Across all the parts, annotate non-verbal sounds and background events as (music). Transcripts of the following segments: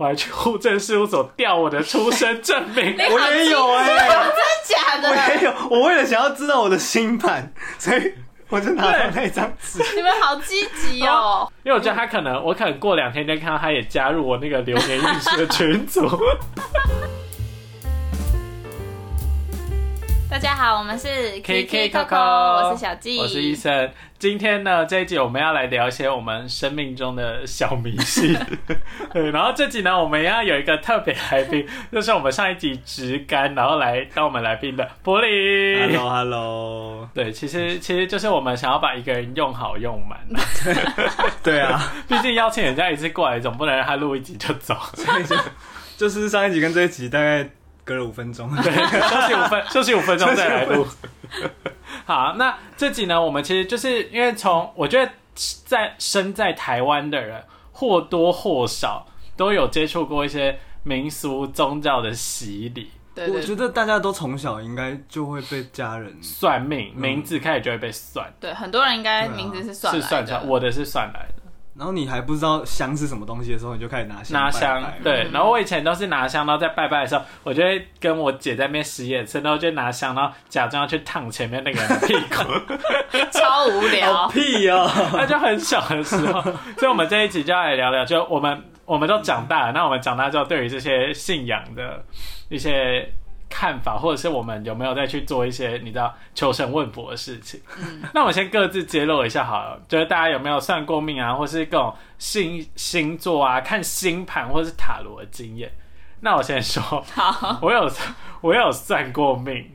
我还去户政事务所调我的出生证明。我也有哎、真的假的？我也有。我为了想要知道我的新版，所以我就拿到那张纸。(laughs) 你们好积极哦！因为我觉得他可能，我可能过两天就看到他也加入我那个流年运势的群组。大家好，我们是 K K Coco，Coco，我是小纪，我是医生。今天呢，这一集我们要来聊一些我们生命中的小迷信。(laughs) 对，然后这集呢，我们要有一个特别来宾，(laughs) 就是我们上一集直干，然后来当我们来宾的柏林。Hello Hello，对，其实其实就是我们想要把一个人用好用满，(laughs) 对啊，毕竟邀请人家一次过来，总不能让他录一集就走。所以就就是上一集跟这一集大概隔了五分钟。(laughs) 对，休息五分，(laughs) 休息五分钟再来录。(laughs) 好，那这集呢，我们其实就是因为从我觉得在身在台湾的人或多或少都有接触过一些民俗宗教的洗礼，对对。我觉得大家都从小应该就会被家人算命，名字开始就会被算，对，很多人应该名字是算是算出来，我的是算来的。然后你还不知道香是什么东西的时候，你就开始拿香拿香拜拜，对，然后我以前都是拿香，然后在拜拜的时候，我就会跟我姐在那边使眼色，然后就拿香，然后假装要去烫前面那个人的屁股。(laughs) 超无聊。(laughs) 屁哦！那就很小的时候，所以我们这一集就要来聊聊，就我们我们都长大了，那我们长大之后对于这些信仰的一些看法，或者是我们有没有再去做一些你知道求神问卜的事情？(laughs) 那我先各自揭露一下好了，就是大家有没有算过命啊，或是各种星星座啊、看星盘或是塔罗的经验？那我先说，好，(laughs) 我有我有算过命，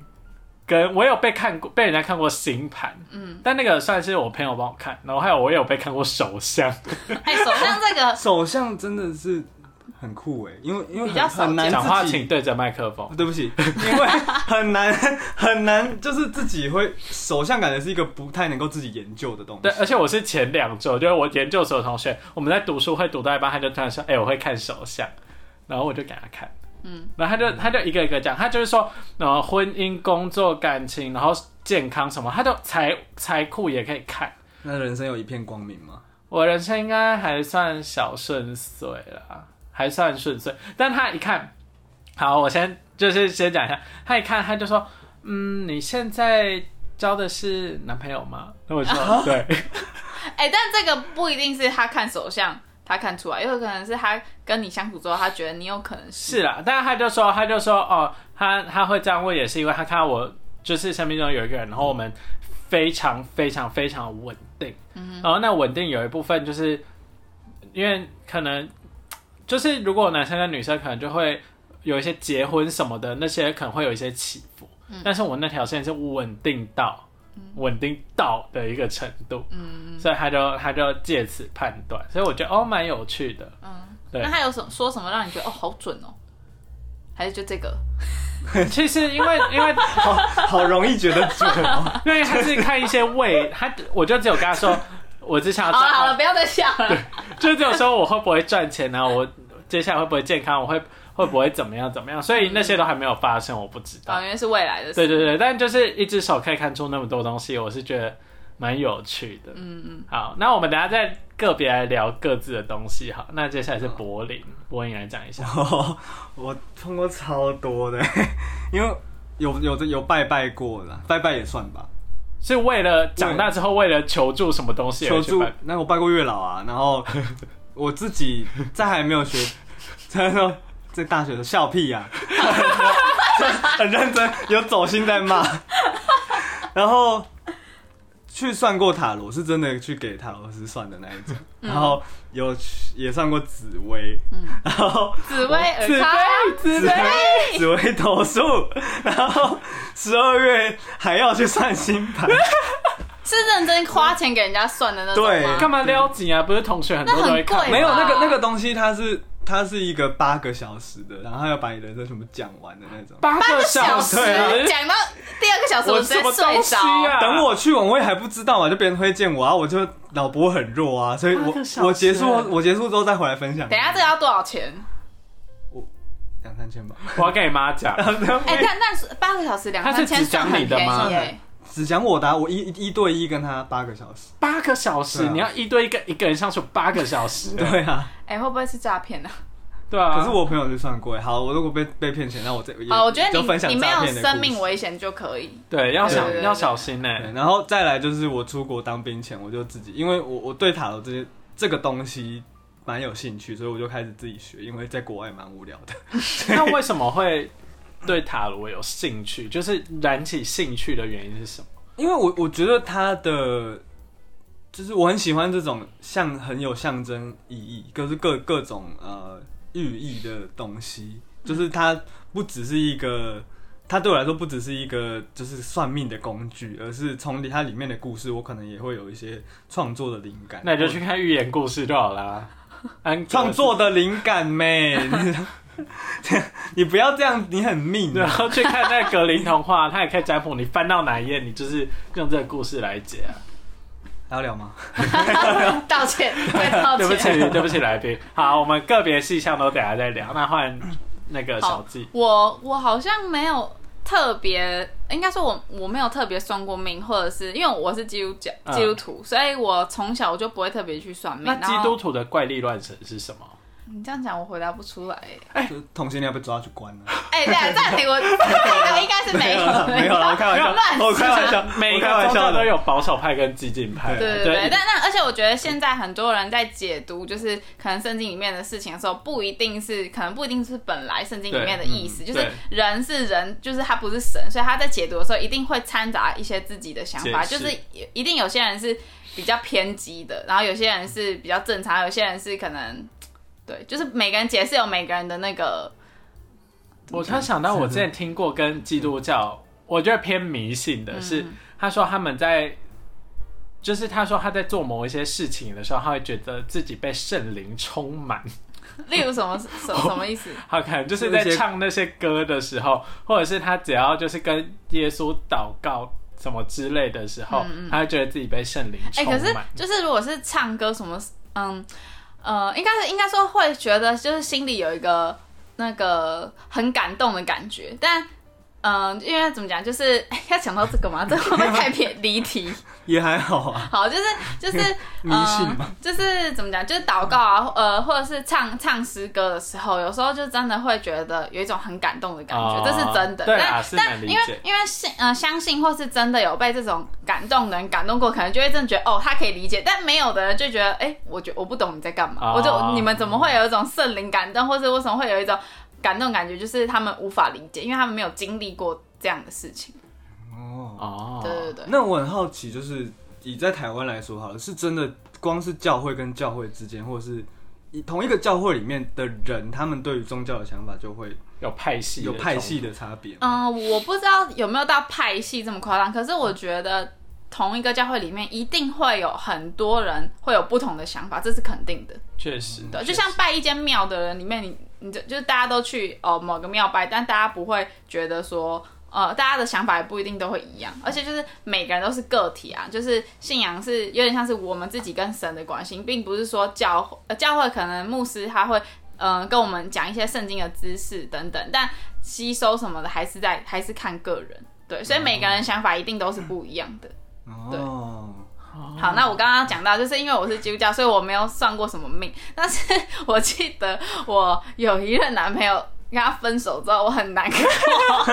跟我有被看过被人家看过星盘，嗯，但那个算是我朋友帮我看，然后还有我有被看过手相，哎，手相这个手相真的是很酷哎，因为因为比较少很很难讲话请对着麦克风。(laughs) 对不起，因为很难很难，就是自己会手相，感觉是一个不太能够自己研究的东西。对，而且我是前两周，就是我研究所的同学，我们在读书会读到一半，他就突然说：“哎、我会看手相。”然后我就给他看，嗯，然后他就他就一个一个讲，他就是说，呃，婚姻、工作、感情，然后健康什么，他就财财库也可以看。那人生有一片光明吗？我人生应该还算小顺遂啦，还算顺遂。但他一看，好，我先就是先讲一下，他一看他就说，嗯，你现在交的是男朋友吗？那我说对，(laughs) 哎，但这个不一定是他看手相他看出来，有可能是他跟你相处之后，他觉得你有可能是是啦。但是他就说，他就说，哦，他他会这样问，也是因为他看到我就是生命中有一个人，然后我们非常非常非常稳定，嗯然后那稳定有一部分就是因为可能就是如果男生跟女生可能就会有一些结婚什么的，那些可能会有一些起伏，但是我那条线是稳定到。稳定到的一个程度，嗯所以他就他就借此判断，所以我觉得哦蛮有趣的，嗯，对那他有什么说什么让你觉得哦好准哦？还是就这个？(laughs) 其实因为因为好好容易觉得准哦。(laughs) 因为他是看一些胃，他我就只有跟他说，我只想要好了好了，不要再想了。就只有说我会不会赚钱啊，我接下来会不会健康，我会会不会怎么样怎么样，所以那些都还没有发生，我不知道哦，。因为是未来的事。对对对，但就是一只手可以看出那么多东西，我是觉得蛮有趣的。嗯嗯，好，那我们等下再个别来聊各自的东西。好，那接下来是柏林，柏林来讲一下。(laughs) 我通过超多的，因为有有的有拜拜过了，拜拜也算吧。是为了长大之后为了求助什么东西求助，那我拜过月老啊，然后 (laughs) 我自己在还没有学，(laughs) 在说在大学的笑屁呀、(laughs) 很认真，有走心在骂，然后去算过塔罗，是真的去给塔罗师算的那一种，然后有也算过紫薇，然后紫薇尔紫康，薇，紫紫薇，薇紫薇投数，然后十二月还要去算星盘，是认真花钱给人家算的那种对。吗？干嘛撩紧啊？不是同学很多都会看。没有那个吧那个东西，它是它是一个八个小时的，然后它要把你人生全部讲完的那种。八个小时？时？讲到小时，我我直接什么睡东西着。啊？等我去晚，我也还不知道嘛，就别人推荐我，然后我就脑波很弱啊，所以我我结束我结束之后再回来分享。等一下这个要多少钱？两三千吧，我要跟你妈讲，(laughs) 哎，但但是八个小时两三千只讲算很你的吗便宜耶。只讲我的啊，我一一对一跟他八个小时。八个小时，啊你要一对一个一个人相处八个小时，(laughs) 对啊，哎，会不会是诈骗呢？对啊。可是我朋友就算贵，好，我如果被被骗钱，那我这也哦，我觉得就分享你你没有生命危险就可以。对要要小心呢、对，然后再来就是我出国当兵前，我就自己，因为我我对塔罗这些这个东西蛮有兴趣，所以我就开始自己学，因为在国外蛮无聊的。(laughs) 那为什么会对塔罗有兴趣？就是燃起兴趣的原因是什么？因为我我觉得它的，就是我很喜欢这种像很有象征意义，就是各各种呃寓意的东西，就是它不只是一个。它对我来说不只是一个就是算命的工具，而是从它里面的故事，我可能也会有一些创作的灵感。那你就去看寓言故事就好啦。(laughs) 创作的灵感妹，你不要这样，你很命然啊！后去看那个格林童话，它也可以占卜。你翻到哪一页，你就是用这个故事来解啊。还要聊吗？(laughs) 道歉，对，道对不。起，对不起，来宾。好，我们个别细项都等下再聊。那换那个小好纪，，我我好像没有特别，应该说我我没有特别算过命，或者是因为我是基督教嗯基督徒，所以我从小我就不会特别去算命。那基督徒的怪力乱神是什么？你这样讲，我回答不出来。哎同性恋被抓去关了。哎、对，(laughs) 暂停，我这个应该是没有，没有啦，我开玩笑，乱我开玩笑，每我开玩个宗教笑。都有保守派跟激进派。对对对，但那而且我觉得现在很多人在解读，就是可能圣经里面的事情的时候，不一定是可能不一定是本来圣经里面的意思，就是人是人，就是他不是神，所以他在解读的时候一定会掺杂一些自己的想法，就是一定有些人是比较偏激的，然后有些人是比较正常，有些人是可能对，就是每个人解释有每个人的那个。我突然想到，我之前听过跟基督教，我觉得偏迷信的是，他说他们在，就是他说他在做某一些事情的时候，他会觉得自己被圣灵充满。(laughs) 例如什么什么什么意思？(laughs) 他可能就是在唱那些歌的时候，或者是他只要就是跟耶稣祷告什么之类的时候，他会觉得自己被圣灵哎、充可是。就是如果是唱歌什么，嗯呃，应该是应该说会觉得就是心里有一个那个很感动的感觉，但嗯、因为怎么讲，就是 (laughs) 要讲到这个嘛，(laughs) 这会不会太偏离题？(laughs) 也还好啊，好，就是就是迷信嘛。嗯，就是怎么讲，就是祷告啊，呃，或者是唱唱诗歌的时候，有时候就真的会觉得有一种很感动的感觉，哦这是真的。对啊但但因为因为信呃相信或是真的有被这种感动的人感动过，可能就会真的觉得哦，他可以理解，但没有的人就觉得哎、我觉我不懂你在干嘛，哦我就你们怎么会有一种圣灵感动，或是为什么会有一种感动感觉，就是他们无法理解，因为他们没有经历过这样的事情。哦，哦，对对对。那我很好奇，就是以在台湾来说好了，是真的光是教会跟教会之间，或者是以同一个教会里面的人，他们对于宗教的想法就会有派系，有派系。的差别。嗯，我不知道有没有到派系这么夸张，可是我觉得同一个教会里面一定会有很多人会有不同的想法，这是肯定的。确实，对，确实就像拜一间庙的人里面，你你就就是大家都去哦某个庙拜，但大家不会觉得说。呃，大家的想法也不一定都会一样，而且就是每个人都是个体啊，就是信仰是有点像是我们自己跟神的关系，并不是说教会呃教会可能牧师他会嗯、呃跟我们讲一些圣经的知识等等，但吸收什么的还是在还是看个人，对，所以每个人想法一定都是不一样的。哦，好，那我刚刚讲到，就是因为我是基督教，所以我没有算过什么命。但是我记得我有一任男朋友跟他分手之后，我很难过，(laughs)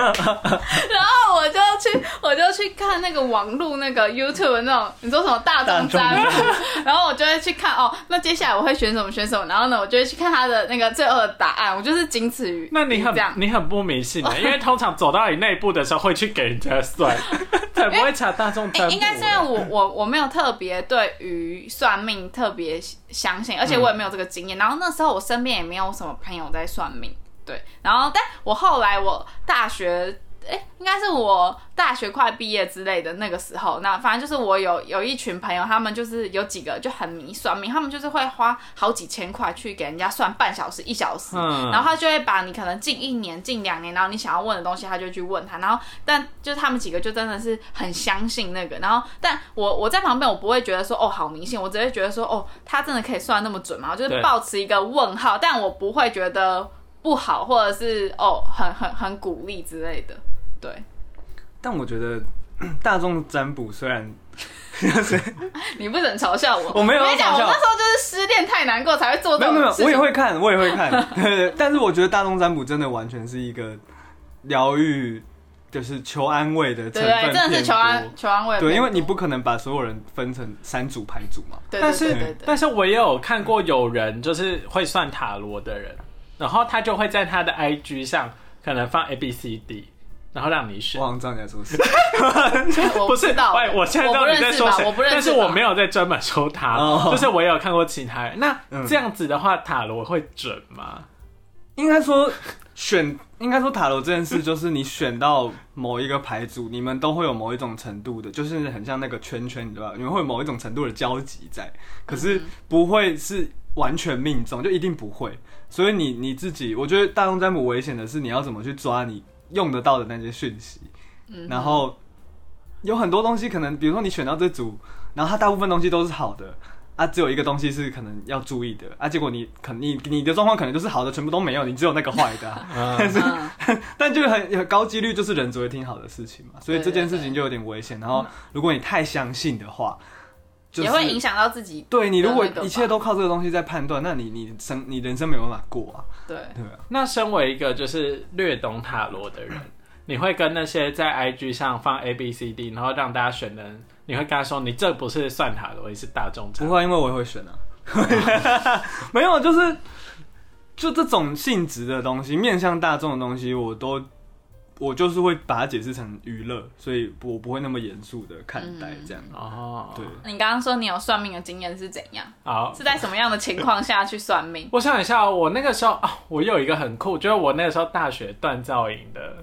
然后我就去我就去看那个网络那个 YouTube 的那种，你说什么大众占卜，(laughs) 然后我就会去看哦，那接下来我会选什么选什么，然后呢，我就会去看他的那个最后的答案，我就是仅此于那你很。你很不迷信的，因为通常走到你那一步的时候会去给人家算，(laughs) 才不会查大众占卜。应该是因为我我我没有特别对于算命特别相信，而且我也没有这个经验。然后那时候我身边也没有什么朋友在算命，对。然后，但我后来我大学。哎，应该是我大学快毕业之类的那个时候，那反正就是我有有一群朋友，他们就是有几个就很迷算命，他们就是会花好几千块去给人家算半小时、一小时，嗯然后他就会把你可能近一年、近两年，然后你想要问的东西，他就去问他。然后，但就是他们几个就真的是很相信那个。然后，但我我在旁边，我不会觉得说哦好迷信，我只会觉得说哦他真的可以算那么准吗？我就是对抱持一个问号，但我不会觉得不好，或者是哦很很很鼓励之类的。对，但我觉得 (clears throat) 大众占卜虽然 (laughs) (laughs) 你不准嘲笑我，我没有我跟你讲，我那时候就是失恋太难过才会做这没有没有，我也。会看，我也会看，对 (laughs) 对对。但是我觉得大众占卜真的完全是一个疗愈，就是求安慰的成分真的是求安求安慰。对，因为你不可能把所有人分成三组牌组嘛。对，但是但是我也有看过有人就是会算塔罗的人，然后他就会在他的 IG 上可能放 A B C D，然后让你选 (laughs) 我。好像知道你在说什我不是，知道，喂，我现在知道你在说谁，我不认识吧，但是我没有在专门说他，哦就是我也有看过其他人。那嗯这样子的话，塔罗会准吗？应该说选，应该说塔罗这件事，就是你选到某一个牌组，你们都会有某一种程度的，就是很像那个圈圈，你知道吧？你们会有某一种程度的交集在，可是不会是完全命中，就一定不会。所以你你自己，我觉得大众占卜危险的是你要怎么去抓你用得到的那些讯息，嗯然后有很多东西可能，比如说你选到这组，然后它大部分东西都是好的。啊，只有一个东西是可能要注意的啊，结果你可你你的状况可能就是好的全部都没有，你只有那个坏的、(laughs) (laughs) 啊，嗯，嗯，(laughs) 但就很很高几率就是人只会听好的事情嘛，所以这件事情就有点危险。然后如果你太相信的话，就是也会影响到自己。对你如果一切都靠这个东西在判断，那你你生你人生没有办法过啊，对，对啊。那身为一个就是略懂塔罗的人，你会跟那些在 IG 上放 A B C D，然后让大家选的人，你会跟他说你这不是算塔罗，你是大众。不会，因为我也会选啊。(laughs) 没有，就是就这种性质的东西，面向大众的东西，我都我就是会把它解释成娱乐，所以我不会那么严肃的看待这样。哦，对，你刚刚说你有算命的经验是怎样？好，是在什么样的情况下去算命？我想一下，我那个时候啊，我有一个很酷，就是我那个时候大学锻造营的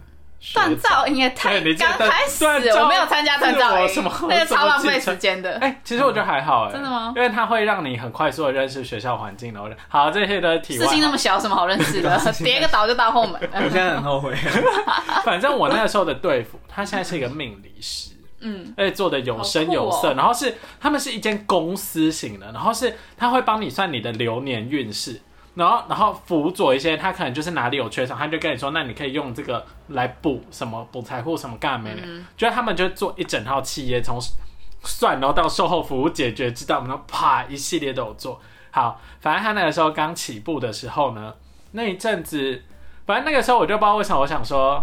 锻造营也太刚开始，我没有参加锻造什么那个超浪费时间的。哎、其实我觉得还好哎、真的吗因为它会让你很快速的认识学校环境，然后好这些都是题外事情那么小，有 (laughs) 什么好认识的？叠个岛就到后门。我现在很后悔。反 (laughs) 正我那个时候的队服，(laughs) 他现在是一个命理师，嗯，而且做的有声有色，哦然后是他们是一间公司型的，然后是他会帮你算你的流年运势。然后，然后辅佐一些，他可能就是哪里有缺少，他就跟你说，那你可以用这个来补什么补财库什么干没的，就是他们就做一整套企业，从算然后到售后服务解决之道，然后啪一系列都有做。好。反正他那个时候刚起步的时候呢，那一阵子，反正那个时候我就不知道为什么，我想说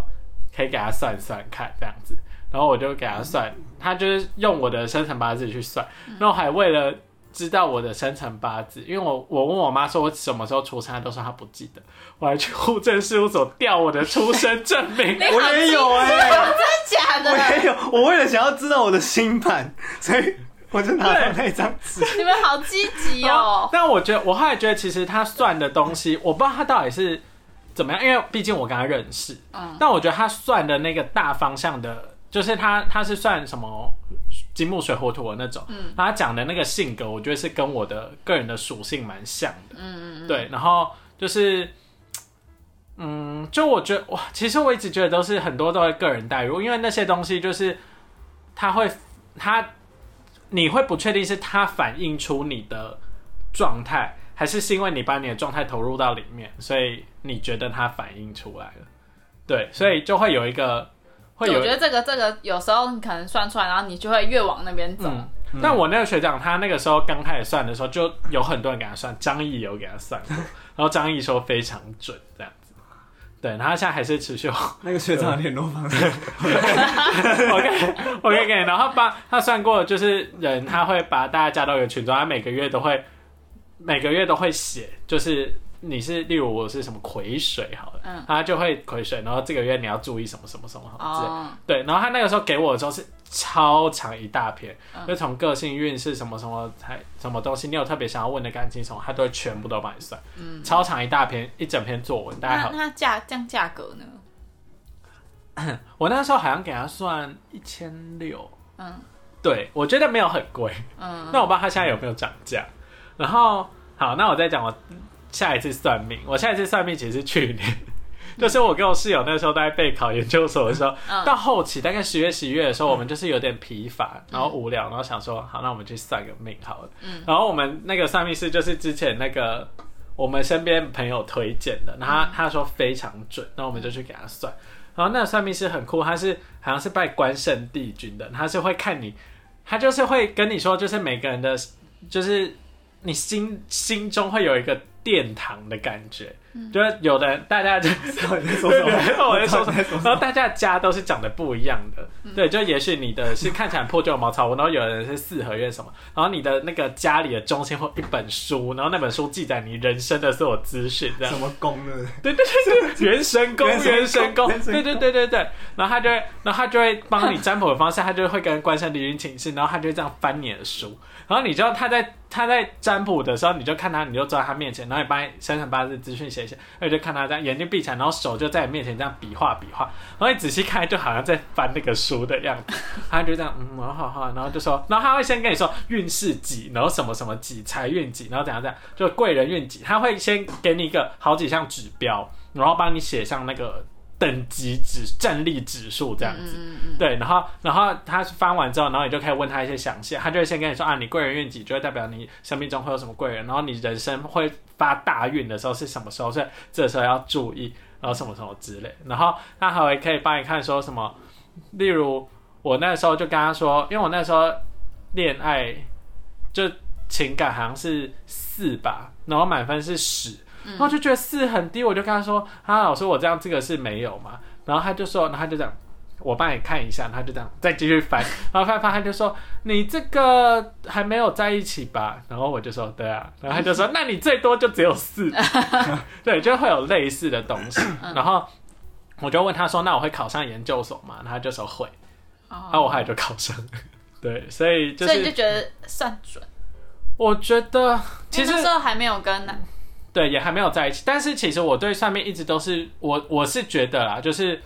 可以给他算算看这样子，然后我就给他算，他就是用我的生辰八字去算，然后还为了知道我的生辰八字，因为我我问我妈说我什么时候出生，她都说她不记得，我还去户政事务所调我的出生证明。(laughs) 我也有哎、真的假我的？也有，我为了想要知道我的星盘，所以我就拿到那张纸。(laughs) 你们好积极哦！但我觉得，我后来觉得，其实他算的东西，我不知道他到底是怎么样，因为毕竟我跟他认识。嗯但我觉得他算的那个大方向的，就是他他是算什么金木水火土的那种。嗯，他讲的那个性格，我觉得是跟我的个人的属性蛮像的。嗯嗯嗯。对，然后就是。嗯，就我觉得哇，其实我一直觉得都是很多都会个人代入，因为那些东西就是他会他你会不确定是他反映出你的状态，还是是因为你把你的状态投入到里面，所以你觉得他反映出来了。对，所以就会有一个会有我觉得这个这个有时候你可能算出来，然后你就会越往那边走。嗯。但我那个学长，他那个时候刚开始算的时候，就有很多人给他算，(laughs) 张毅有给他算过，然后张毅说非常准这样子。对，然后他现在还是持续那个学长的联络方式，OK OK OK，，然后把他算过，就是人他会把大家加到一个群中，他每个月都会每个月都会写，就是你是例如我是什么癸水好了，嗯。他就会癸水，然后这个月你要注意什么什么什么什么之类。哦，对，然后他那个时候给我的时候是超长一大篇，嗯。就从个性运势什么什么才什么东西，你有特别想要问的感情什么，他都会全部都帮你算，嗯。超长一大篇，一整篇作文，大家好。那那价这样价格呢？(coughs) 我那时候好像给他算一千六，嗯。对我觉得没有很贵，嗯，那我不知道他现在有没有涨价。然后好，那我再讲我下一次算命。我下一次算命其实是去年，就是我跟我室友那时候在备考研究所的时候，嗯到后期大概十月、十一月的时候，我们就是有点疲乏，然后无聊，然后想说，好，那我们去算个命好了。然后我们那个算命师就是之前那个我们身边朋友推荐的，然后他他说非常准，那我们就去给他算。然后那个算命师很酷，他是好像是拜关圣帝君的，他是会看你，他就是会跟你说，就是每个人的，就是你心心中会有一个殿堂的感觉，就是有的人大家就 (laughs) 到底在说什么？我在说什么然后大家的家都是长得不一样的，对，就也许你的是看起来很破旧的茅草屋，然后有人是四合院什么，然后你的那个家里的中心会一本书，然后那本书记载你人生的所有资讯，这样什。么宫呢？对对对对，元神宫，元神宫元神宫，元神宫对对对对对。然后他就会，然后他就会帮你占卜的方式，他就会跟关圣帝君请示，然后他就会这样翻你的书，然后你就他在他在占卜的时候，你就看他，你就坐在他面前，然后你把生辰八字资讯写一写，然后就看他这样眼睛闭起来，然后手就在你面前这样比划比划，然后你仔细看，就好像在翻那个书的样子，他就这样，嗯，好好好，然后就说，然后他会先跟你说运势几，然后什么什么几，财运几，然后怎样怎样，就贵人运几，他会先给你一个好几项指标，然后帮你写上那个等级指战力指数这样子。嗯嗯对，然后然后他翻完之后，然后你就可以问他一些详细，他就会先跟你说啊，你贵人运几，就会代表你生命中会有什么贵人，然后你人生会发大运的时候是什么时候，所以这时候要注意，然后什么什么之类，然后他还会可以帮你看说什么，例如我那时候就跟他说，因为我那时候恋爱就情感好像是四吧，然后满分是十。然后就觉得四很低，我就跟他说：“啊，老师，我这样这个是没有嘛？”然后他就说，然后他就这样，我帮你看一下，他就这样再继续翻，(laughs) 然后翻翻，他就说：“你这个还没有在一起吧？”然后我就说：“对啊。”然后他就说：“ (laughs) 那你最多就只有四。(laughs) ”对，就会有类似的东西。然后我就问他说：“那我会考上研究所吗？”然后他就说会，然后我后来就考上了。对，所以就所以你就觉得算准。我觉得其实那时候还没有跟男，对，也还没有在一起。但是其实我对上面一直都是我，我是觉得啦，就是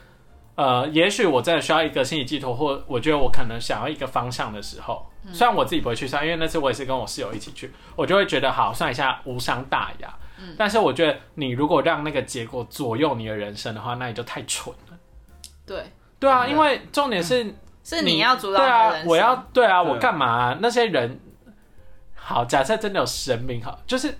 呃，也许我真的需要一个心理寄托，或我觉得我可能想要一个方向的时候，虽然我自己不会去算，因为那次我也是跟我室友一起去，我就会觉得好算一下无伤大雅。但是我觉得你如果让那个结果左右你的人生的话，那你就太蠢了。对，对啊，因为重点是是你要主导对啊。我要对啊，我干嘛啊、那些人好，假设真的有神明好，就是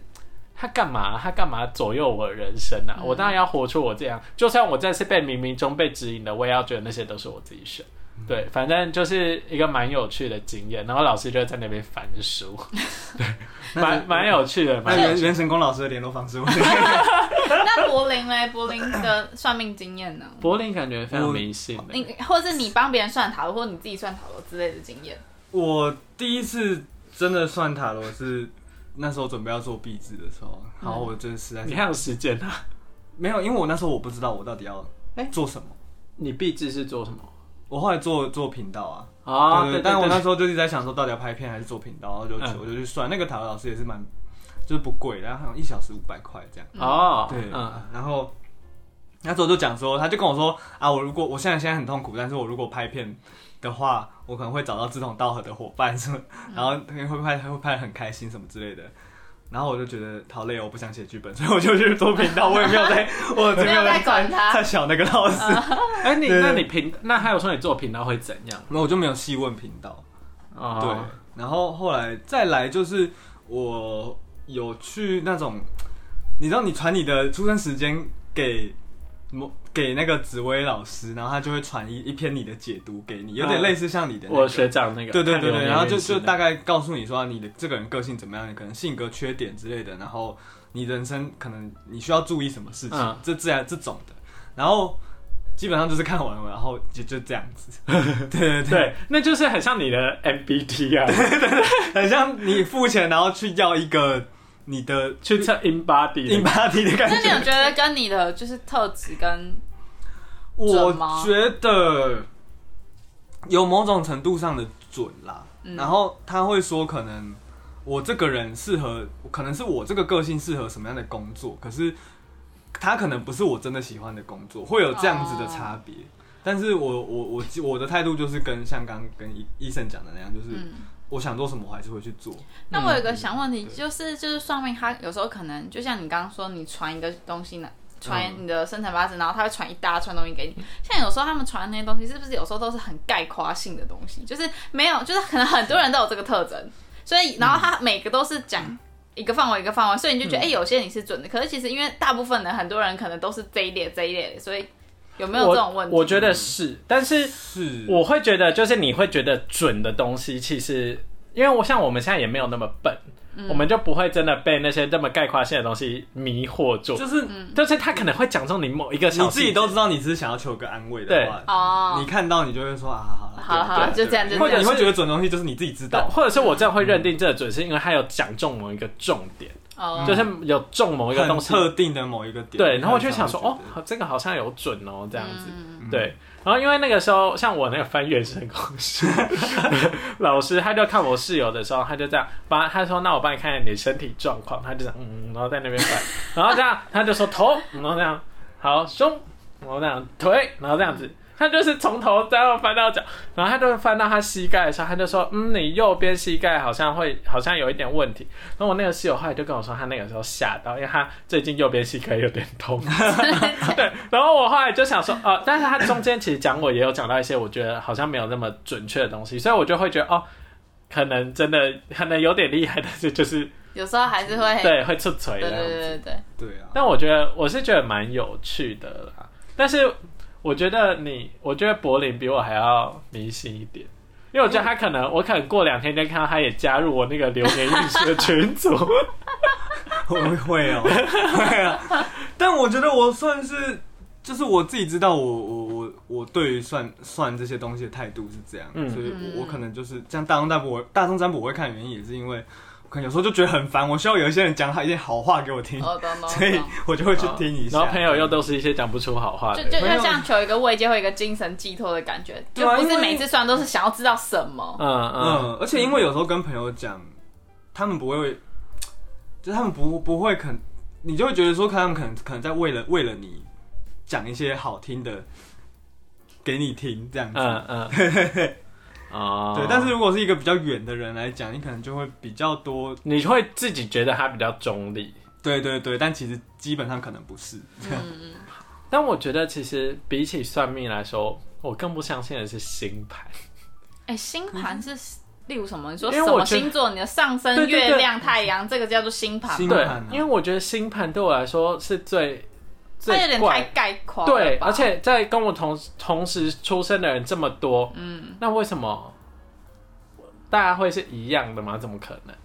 他干嘛？他干嘛左右我的人生啊？嗯我当然要活出我这样。就算我这次被冥冥中被指引的，我也要觉得那些都是我自己选。对，反正就是一个蛮有趣的经验。然后老师就在那边翻书，(laughs) 对，蛮蛮有趣的。那蛮有趣元元神宫老师的联络方式，我 (laughs) 那柏林呢，柏林的算命经验呢？柏林感觉非常迷信的。你或是你帮别人算塔罗，或你自己算塔罗之类的经验。我第一次真的算塔罗是那时候准备要做壁纸的时候，然后我真的实在是你还有时间啊？没有，因为我那时候我不知道我到底要哎做什么。你壁纸是做什么？我后来做做频道啊，啊对对，但我那时候就一直在想说，到底要拍片还是做频道，然后就嗯我就去算，那个塔罗老师也是蛮就是不贵，然后好像一小时五百块这样。哦，对，嗯，然后那时候就讲说，他就跟我说啊，我如果我现在现在很痛苦，但是我如果拍片的话，我可能会找到志同道合的伙伴什么，然后会拍会拍得很开心什么之类的。然后我就觉得好累哦，我不想写剧本，(laughs) 所以我就去做频道，我也没有在，(laughs) 我也没有在在管他。在小那个老师，(laughs) 哎、你那你频那还有说你做频道会怎样？那我就没有细问频道。哦，对，然后后来再来就是我有去那种，你知道你传你的出生时间给某给那个紫薇老师，然后他就会传一一篇你的解读给你，有点嗯类似像你的、那个。我学长那个，对对对对，然后就就大概告诉你说你的这个人个性怎么样，你可能性格缺点之类的，然后你人生可能你需要注意什么事情，嗯。这自然这种的，然后基本上就是看完了，然后就就这样子，(laughs) 对对对，对，那就是很像你的 MBT 啊，很像你付钱然后去要一个你的去测 in body 的 in body 的感那你有觉，得跟你的就是特质跟我准吗觉得有某种程度上的准啦。嗯然后他会说，可能我这个人适合，可能是我这个个性适合什么样的工作，可是他可能不是我真的喜欢的工作，会有这样子的差别。但是我我我我的态度就是跟像刚跟医医生讲的那样，就是嗯。我想做什么，我还是会去做。那我有一个想问题，就是就是算命，他有时候可能就像你刚刚说，你传一个东西呢，传你的生辰八字，然后他会传一大串东西给你。像有时候他们传的那些东西，是不是有时候都是很概括性的东西？就是没有，就是可能很多人都有这个特征，所以然后他每个都是讲一个范围一个范围，所以你就嗯觉得哎、有些你是准的，可是其实因为大部分的很多人可能都是这一列这一列的，所以有没有这种问题？我我觉得是，但是是，我会觉得，就是你会觉得准的东西，其实因为我像我们现在也没有那么笨，嗯。我们就不会真的被那些这么概括性的东西迷惑住。就是就是他可能会讲中你某一个小你自己都知道你只是想要求个安慰的话，哦。你，看到你就会说啊，好了好就这样就或。者你会觉得准东西就是你自己知道，或者是我这样会认定这个准，是因为他有讲中某一个重点，哦，就是有中某一个很东西。特定的某一个点。对，然后我就想说，哦这个好像有准哦，这样子。嗯对，然后因为那个时候，像我那个翻原神公式，(laughs) 老师他就看我室友的时候，他就这样帮他说，那我帮你看看你的身体状况，他就这样，嗯，然后在那边翻，(laughs) 然后这样他就说头，然后这样好胸，然后这样腿，然后这样子。他就是从头这样翻到脚，然后他就翻到他膝盖的时候，他就说：“嗯，你右边膝盖好像会好像有一点问题。”然后我那个室友后来就跟我说，他那个时候吓到，因为他最近右边膝盖有点痛。对，然后我后来就想说，呃，但是他中间其实讲我也有讲到一些我觉得好像没有那么准确的东西，所以我就会觉得哦，可能真的可能有点厉害，但是就是有时候还是会，对会出锤对对这样子。对对对，对啊，但我觉得我是觉得蛮有趣的啦，但是我觉得你，我觉得柏林比我还要迷信一点。因为我觉得他可能，我可能过两天就看到他也加入我那个流年运势的群组。(laughs) 我会哦，会啊。但我觉得我算是，就是我自己知道我，我我我对于算算这些东西的态度是这样，嗯所以嗯我我可能就是像大众占卜，我大众占卜我会看原因也是因为，我可能有时候就觉得很烦，我需要有一些人讲好一些好话给我听，哦懂懂所以懂。我就会去听一下。然后朋友又都是一些讲不出好话的就就像求一个慰藉或一个精神寄托的感觉，就不是对啊因为每次算都是想要知道什么。嗯嗯嗯，而且因为有时候跟朋友讲，他们不会，就是他们不不会肯，你就会觉得说，他们可能可能在为了为了你讲一些好听的给你听这样子。嗯嗯，(laughs) 哦，对，但是如果是一个比较远的人来讲，你可能就会比较多，你会自己觉得他比较中立，对对对，但其实基本上可能不是。嗯，但我觉得其实比起算命来说，我更不相信的是星盘。哎，星盘是例如什么？你说什么星座？你的上升、月亮、太阳，这个叫做星盘？对星盘啊，因为我觉得星盘对我来说是最最它有点太。概括了对，而且在跟我同同时出生的人这么多，嗯，那为什么大家会是一样的吗？怎么可能？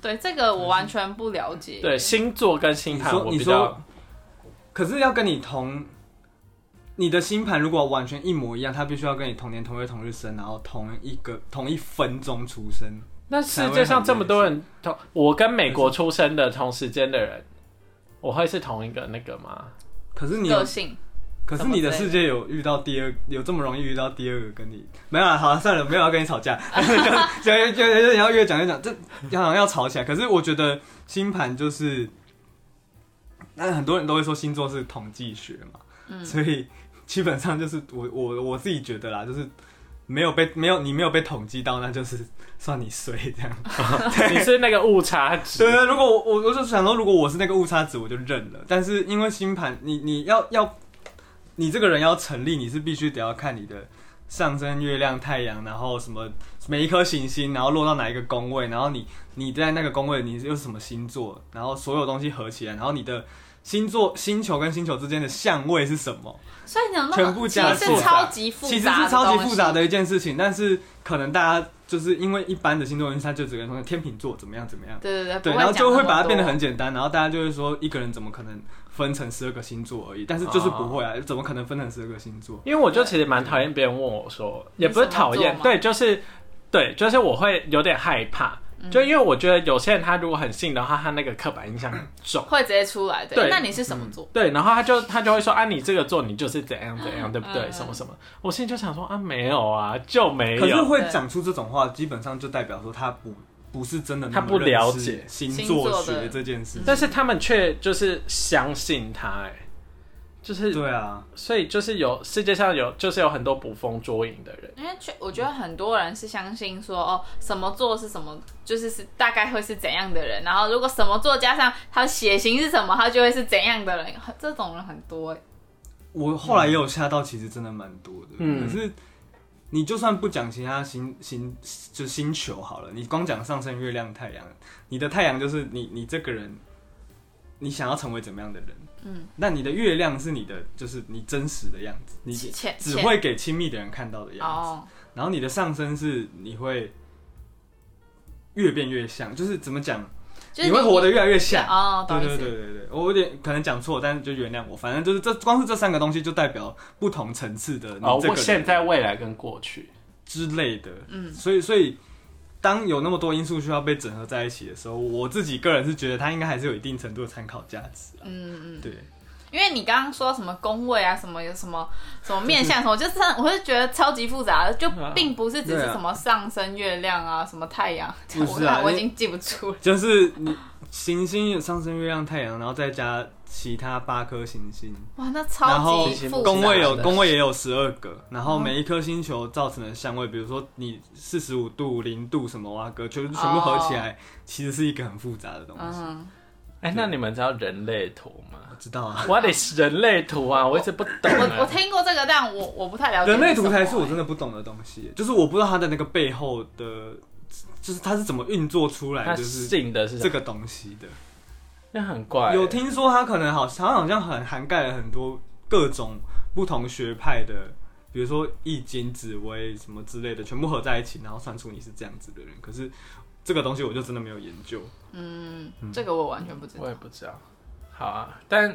对这个我完全不了解。对，星座跟星盘我比较你说，可是要跟你同，你的星盘如果完全一模一样，他必须要跟你同年同月同日生，然后同一个同一分钟出生。那世界上这么多人同，我跟美国出生的同时间的人，我会是同一个那个吗？可是你个性，可是你的世界有遇到第二，有这么容易遇到第二个跟你没有啊？好了，算了，没有要跟你吵架，(laughs) 就就就就要越讲越讲，这好像要吵起来。可是我觉得星盘就是，那很多人都会说星座是统计学嘛，嗯所以基本上就是我我我自己觉得啦，就是没有被没有你没有被统计到，那就是 (laughs) 算你衰这样。(laughs) 你是那个误差值对，对，如果我我我就想说，如果我是那个误差值，我就认了。但是因为星盘，你你要要，你这个人要成立，你是必须得要看你的上升、月亮、太阳，然后什么每一颗行星，然后落到哪一个宫位，然后你你在那个宫位你又是什么星座，然后所有东西合起来，然后你的星座星球跟星球之间的相位是什么？所以你有那全部加其实是超级复杂，其实是超级复杂。的一件事情，但是可能大家就是因为一般的星座运势，他就只跟说天秤座怎么样怎么样。对对对，对，然后就会把它变得很简单，然后大家就会说一个人怎么可能分成十二个星座而已？但是就是不会啊，怎么可能分成十二个星座？因为我就其实蛮讨厌别人问我说，也不是讨厌对，就是对，就是我会有点害怕，嗯就因为我觉得有些人他如果很信的话，他那个刻板印象很重。会直接出来。对，对那你是什么座？对，然后他就他就会说啊，你这个座你就是怎样怎样，对不对？嗯什么什么，我心里就想说啊，没有啊，就没可是有。会讲出这种话，基本上就代表说他不不是真的那么他不了解认识星星座学这件事。但是他们却就是相信他，哎，就是对啊，所以就是有世界上有就是有很多捕风捉影的人，因为确我觉得很多人是相信说哦，什么座是什么，就是是大概会是怎样的人，然后如果什么座加上他的血型是什么，他就会是怎样的人。这种人很多欸我后来也有吓到，其实真的蛮多的。嗯可是你就算不讲其他星星就星球好了，你光讲上升、月亮、太阳，你的太阳就是你你这个人，你想要成为怎么样的人？嗯，那你的月亮是你的，就是你真实的样子，你只会给亲密的人看到的样子。哦，然后你的上升是你会越变越像，就是怎么讲？你会活得越来越像。哦，对。对对对对，我有点可能讲错，但是就原谅我。反正就是这光是这三个东西就代表不同层次的你哦，这个现在、未来跟过去，之类的。嗯，所以所以当有那么多因素需要被整合在一起的时候，我自己个人是觉得它应该还是有一定程度的参考价值啊。嗯嗯，对，因为你刚刚说什么宫位啊，什么有什么什么面相什么，就是我是觉得超级复杂的，就 (laughs) 并不是只是什么上升月亮啊，什么太阳，不是啊我我已经记不住了。就是你行星有上升、月亮、太阳，然后再加其他八颗行星。哇，那然超后级复杂。宫位有的宫位也有十二个，然后每一颗星球造成的相位，比如说你四十五度、零度什么哇哥，全全部合起来，其实是一个很复杂的东西。嗯，哎、那你们知道人类图吗？我知道啊，What is 人类图啊？我一直不懂、我我啊。听过这个，但我我不太了解。人类图才是我真的不懂的东西，就是我不知道它的那个背后的，就是它是怎么运作出来，他就是信的是什么？这个东西的。那很怪、欸有听说他可能好，他好像很涵盖了很多各种不同学派的，比如说易经、紫微什么之类的，全部合在一起，然后算出你是这样子的人。可是这个东西我就真的没有研究。嗯，这个我完全不知道我。也不知道。好啊，但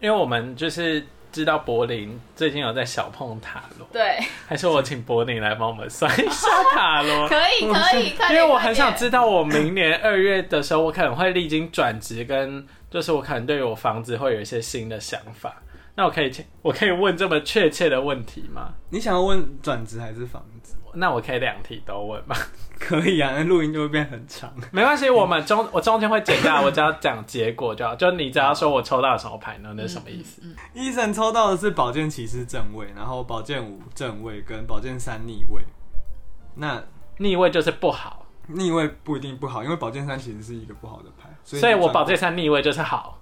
因为我们就是知道柏林最近有在小碰塔罗，对，还是我请柏林来帮我们算一下塔罗。(laughs) 可以可以，(laughs) 可以。因为我很想。知道，我明年二月的时候，我可能会历经转职，跟就是我可能对于我房子会有一些新的想法。那我可以请，我可以问这么确切的问题吗？你想要问转职还是房子？那我可以两题都问吗？(laughs) 可以啊，那录音就会变很长。没关系，我们中我中间会剪掉，我只要讲结果就好。就你只要说我抽到什么牌呢？那是什么意思？医生抽到的是宝剑骑士正位，然后宝剑五正位跟宝剑三逆位。那逆位就是不好，逆位不一定不好，因为宝剑三其实是一个不好的牌，所以所以我宝宝剑三逆位就是好。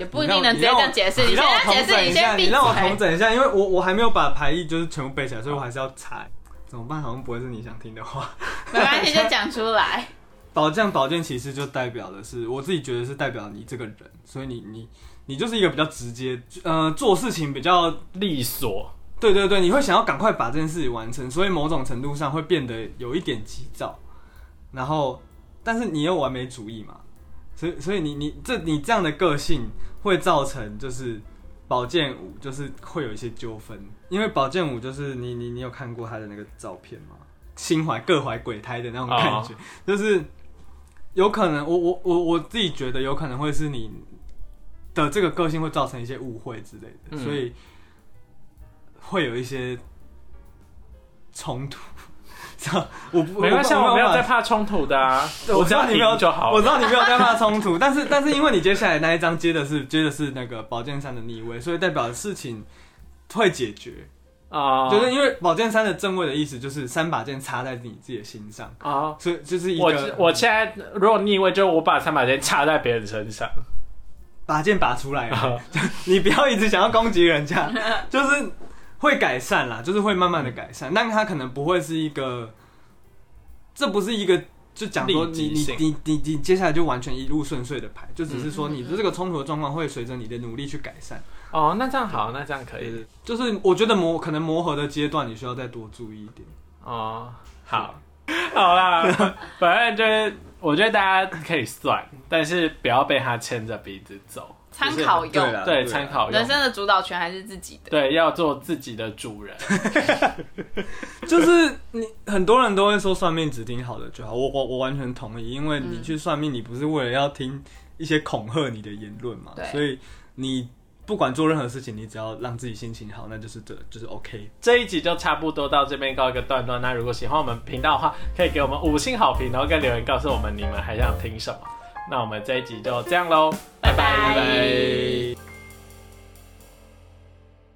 也不一定能直接这样解释。你现让我统在解释，整一下，你先闭你让我重。整一下，因为我我还没有把牌意就是全部背起来，所以我还是要猜。怎么办？好像不会是你想听的话。没关系，就讲出来。宝剑宝剑骑士就代表的是，我自己觉得是代表你这个人，所以你你你就是一个比较直接，呃，做事情比较利索，对对对，你会想要赶快把这件事情完成，所以某种程度上会变得有一点急躁，然后但是你又完美主义嘛，所以所以你你这你这样的个性会造成就是宝剑五就是会有一些纠纷，因为宝剑五就是你你你有看过他的那个照片吗？心怀各怀鬼胎的那种感觉 (laughs) 就是有可能我我我我自己觉得有可能会是你的这个个性会造成一些误会之类的，嗯所以会有一些冲突。我不没关系，我没有在在怕冲突的啊，我知道你没有就好。我知道你没有在怕冲突，(laughs) 但是但是因为你接下来那一张接的是接的是那个宝剑三的逆位，所以代表事情会解决。啊，就是因为宝剑三的正位的意思就是三把剑插在你自己的心上，啊，所以就是一我个我现在如果逆位，就是我把三把剑插在别人身上。把剑拔出来啊，(laughs) 你不要一直想要攻击人家，(laughs) 就是会改善啦，就是会慢慢的改善，但它可能不会是一个，这不是一个就讲说你你你你你接下来就完全一路顺遂的牌，就只是说你的这个冲突的状况会随着你的努力去改善。哦，那这样好，那这样可以。对，就是我觉得磨可能磨合的阶段，你需要再多注意一点。哦，好，(laughs) 好啦，反正就是我觉得大家可以算，但是不要被他牵着鼻子走，参考用，对对参考用人，生的主导权还是自己的。对，要做自己的主人。(laughs) 就是你很多人都会说算命只听好的就好，我我我完全同意，因为你去算命，你不是为了要听一些恐吓你的言论嘛对，所以你不管做任何事情，你只要让自己心情好，那就是这就是 OK。这一集就差不多到这边告一个段段。那如果喜欢我们频道的话，可以给我们五星好评，然后跟留言告诉我们你们还想听什么。那我们这一集就这样喽，拜拜拜拜。